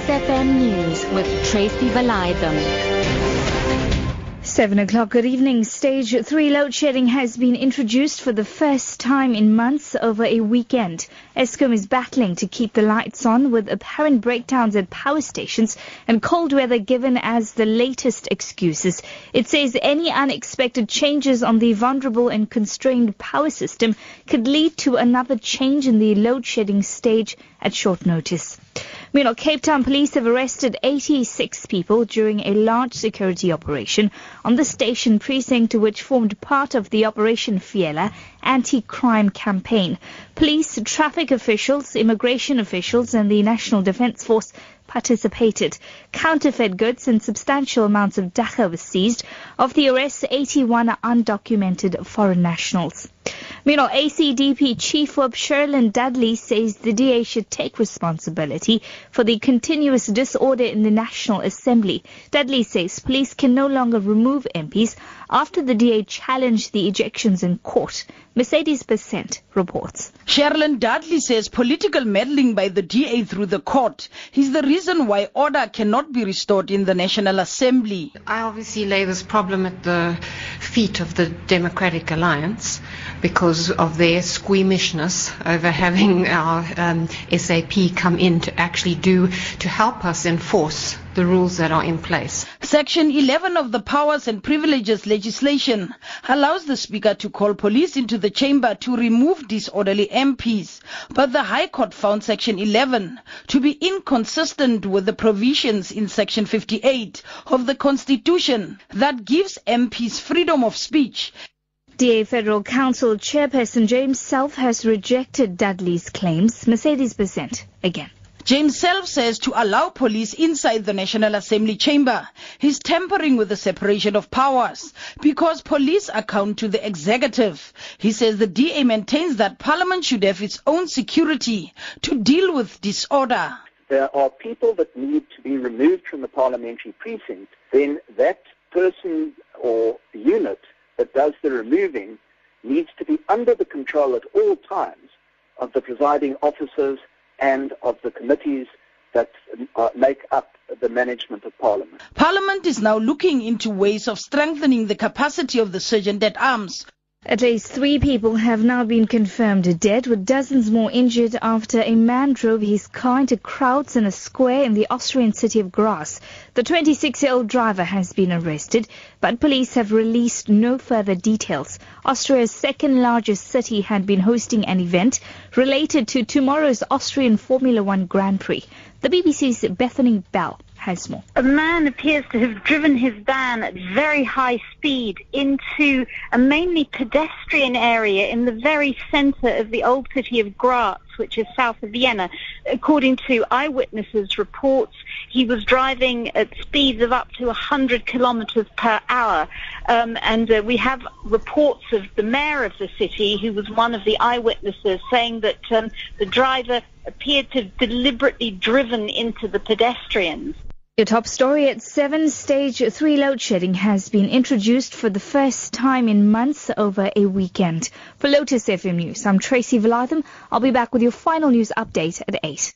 Lotus FM News with Tracy Valaydham. 7 o'clock, good evening. Stage 3 load shedding has been introduced for the first time in months over a weekend. Eskom is battling to keep the lights on with apparent breakdowns at power stations and cold weather given as the latest excuses. It says any unexpected changes on the vulnerable and constrained power system could lead to another change in the load shedding stage at short notice. Meanwhile, Cape Town police have arrested 86 people during a large security operation on the station precinct which formed part of the Operation Fiela anti-crime campaign. Police, traffic officials, immigration officials and the National Defence Force participated. Counterfeit goods and substantial amounts of dagga were seized. Of the arrests, 81 are undocumented foreign nationals. Meanwhile, ACDP Chief Whip Cherrylyn Dudley says the DA should take responsibility for the continuous disorder in the National Assembly. Dudley says police can no longer remove MPs after the DA challenged the ejections in court. Mercedes Besant reports. Cherrylyn Dudley says political meddling by the DA through the court is the reason why order cannot be restored in the National Assembly. I obviously lay this problem at the feet of the Democratic Alliance because of their squeamishness over having our um, SAP come in to actually do to help us enforce the rules that are in place. Section 11 of the Powers and Privileges legislation allows the Speaker to call police into the chamber to remove disorderly MPs, but the High Court found Section 11 to be inconsistent with the provisions in Section 58 of the Constitution that gives MPs freedom of speech DA Federal Council Chairperson James Self has rejected Dudley's claims. Mercedes Besant again. James Self says to allow police inside the National Assembly chamber He's tampering with the separation of powers because police account to the executive. He says the DA maintains that Parliament should have its own security to deal with disorder. There are people that need to be removed from the parliamentary precinct, then that person or unit that does the removing needs to be under the control at all times of the presiding officers and of the committees that uh, make up the management of Parliament. Parliament is now looking into ways of strengthening the capacity of the Sergeant at Arms at least three people have now been confirmed dead, with dozens more injured after a man drove his car into crowds in a square in the Austrian city of Graz. The 26-year-old driver has been arrested, but police have released no further details. Austria's second largest city had been hosting an event related to tomorrow's Austrian Formula One Grand Prix. The BBC's Bethany Bell has more. A man appears to have driven his van at very high speed into a mainly pedestrian area in the very centre of the old city of Graz, which is south of Vienna. According to eyewitnesses' reports, he was driving at speeds of up to 100 kilometres per hour. Um, and uh, we have reports of the mayor of the city, who was one of the eyewitnesses, saying that um, the driver appeared to have deliberately driven into the pedestrians. Your top story at 7 stage 3 load shedding has been introduced for the first time in months over a weekend. For Lotus FM News, I'm Tracy Valaydham. I'll be back with your final news update at 8.